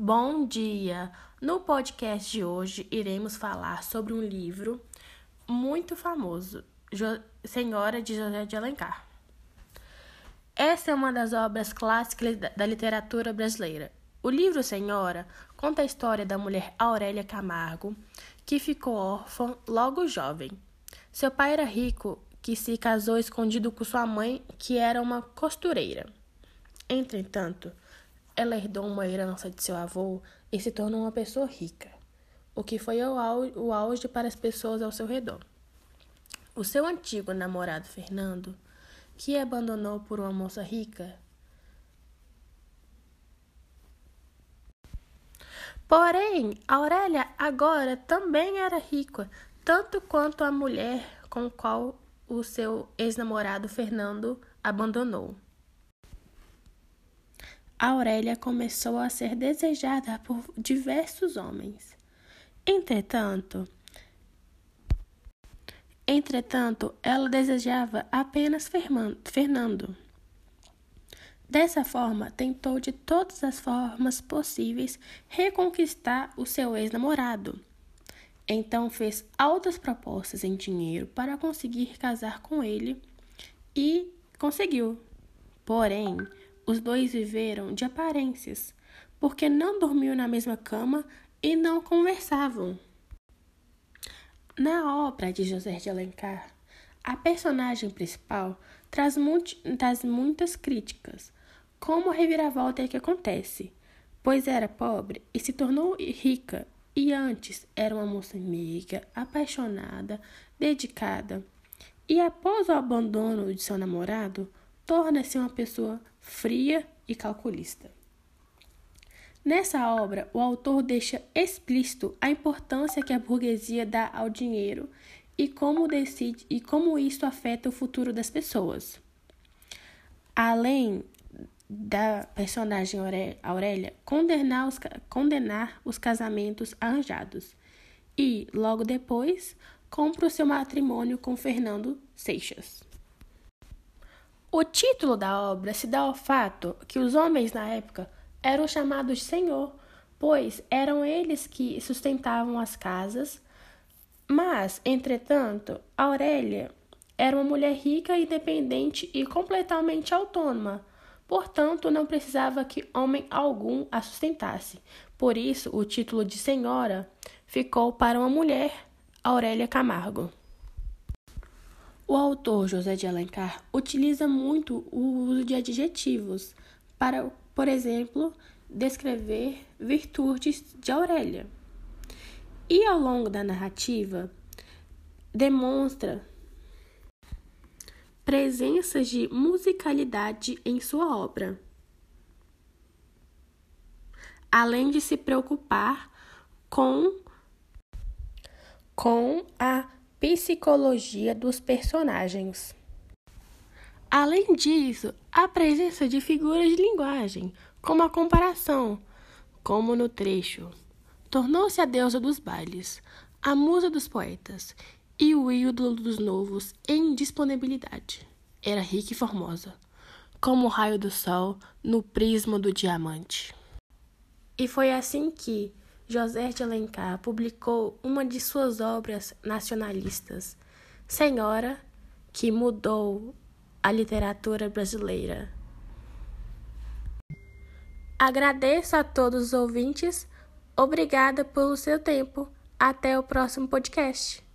Bom dia! No podcast de hoje iremos falar sobre um livro muito famoso, jo Senhora de José de Alencar. Essa é uma das obras clássicas da literatura brasileira. O livro Senhora conta a história da mulher Aurélia Camargo, que ficou órfã logo jovem. Seu pai era rico, que se casou escondido com sua mãe, que era uma costureira. Entretanto, ela herdou uma herança de seu avô e se tornou uma pessoa rica, o que foi o auge para as pessoas ao seu redor. O seu antigo namorado Fernando, que abandonou por uma moça rica, Porém, Aurélia agora também era rica, tanto quanto a mulher com qual o seu ex-namorado Fernando abandonou. Aurélia começou a ser desejada por diversos homens. Entretanto, entretanto, ela desejava apenas Fernando. Dessa forma, tentou de todas as formas possíveis reconquistar o seu ex-namorado. Então fez altas propostas em dinheiro para conseguir casar com ele e conseguiu. Porém, os dois viveram de aparências, porque não dormiam na mesma cama e não conversavam. Na obra de José de Alencar, a personagem principal traz, traz muitas críticas, como a reviravolta é que acontece, pois era pobre e se tornou rica, e antes era uma moça amiga, apaixonada, dedicada, e após o abandono de seu namorado, torna-se uma pessoa fria e calculista. Nessa obra, o autor deixa explícito a importância que a burguesia dá ao dinheiro e como decide e como isso afeta o futuro das pessoas. Além da personagem Aurélia condenar os, condenar os casamentos arranjados e, logo depois, compra o seu matrimônio com Fernando Seixas. O título da obra se dá ao fato que os homens na época eram chamados senhor, pois eram eles que sustentavam as casas. Mas, entretanto, Aurélia era uma mulher rica, independente e completamente autônoma. Portanto, não precisava que homem algum a sustentasse. Por isso, o título de senhora ficou para uma mulher, Aurélia Camargo. O autor José de Alencar utiliza muito o uso de adjetivos para, por exemplo, descrever virtudes de Aurélia. E ao longo da narrativa, demonstra presenças de musicalidade em sua obra. Além de se preocupar com, com a psicologia dos personagens. Além disso, a presença de figuras de linguagem, como a comparação, como no trecho. Tornou-se a deusa dos bailes, a musa dos poetas e o ídolo dos novos em disponibilidade. Era rica e formosa, como o raio do sol no prisma do diamante. E foi assim que, José de Alencar publicou uma de suas obras nacionalistas, Senhora, que mudou a literatura brasileira. Agradeço a todos os ouvintes, obrigada pelo seu tempo. Até o próximo podcast.